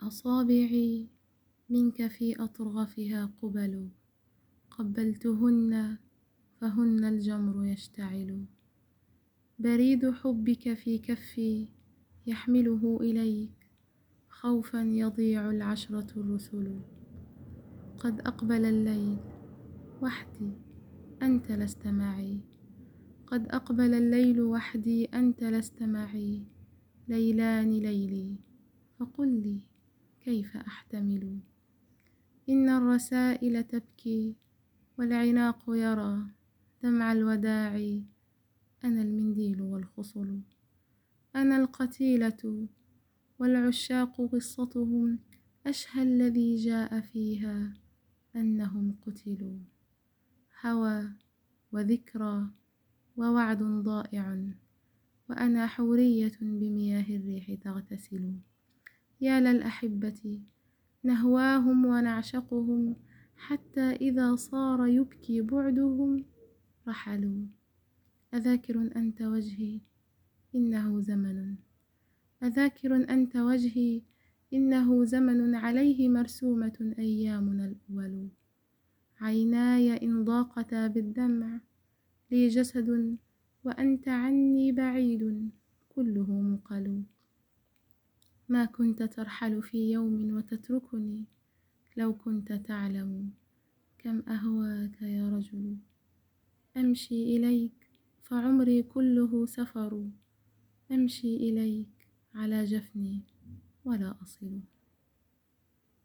أصابعي منك في أطرافها قبل. قبلتهن فهن الجمر يشتعل. بريد حبك في كفي يحمله إليك. خوفا يضيع العشرة الرسل. قد أقبل الليل وحدي أنت لست معي. قد أقبل الليل وحدي أنت لست معي. ليلان ليلي فقل لي كيف أحتمل؟ إن الرسائل تبكي والعناق يرى دمع الوداع. أنا المنديل والخصل. أنا القتيلة والعشاق قصتهم. أشهى الذي جاء فيها أنهم قتلوا. هوى وذكرى ووعد ضائع. وأنا حورية بمياه الريح تغتسل. يا للأحبة نهواهم ونعشقهم حتى إذا صار يبكي بعدهم رحلوا. أذاكر أنت وجهي إنه زمن. أذاكر أنت وجهي إنه زمن. عليه مرسومة أيامنا الأول. عيناي إن ضاقتا بالدمع لي جسد وأنت عني بعيد كله مقل. ما كنت ترحل في يوم وتتركني لو كنت تعلم كم أهواك يا رجل. أمشي إليك فعمري كله سفر. أمشي إليك على جفني ولا أصل.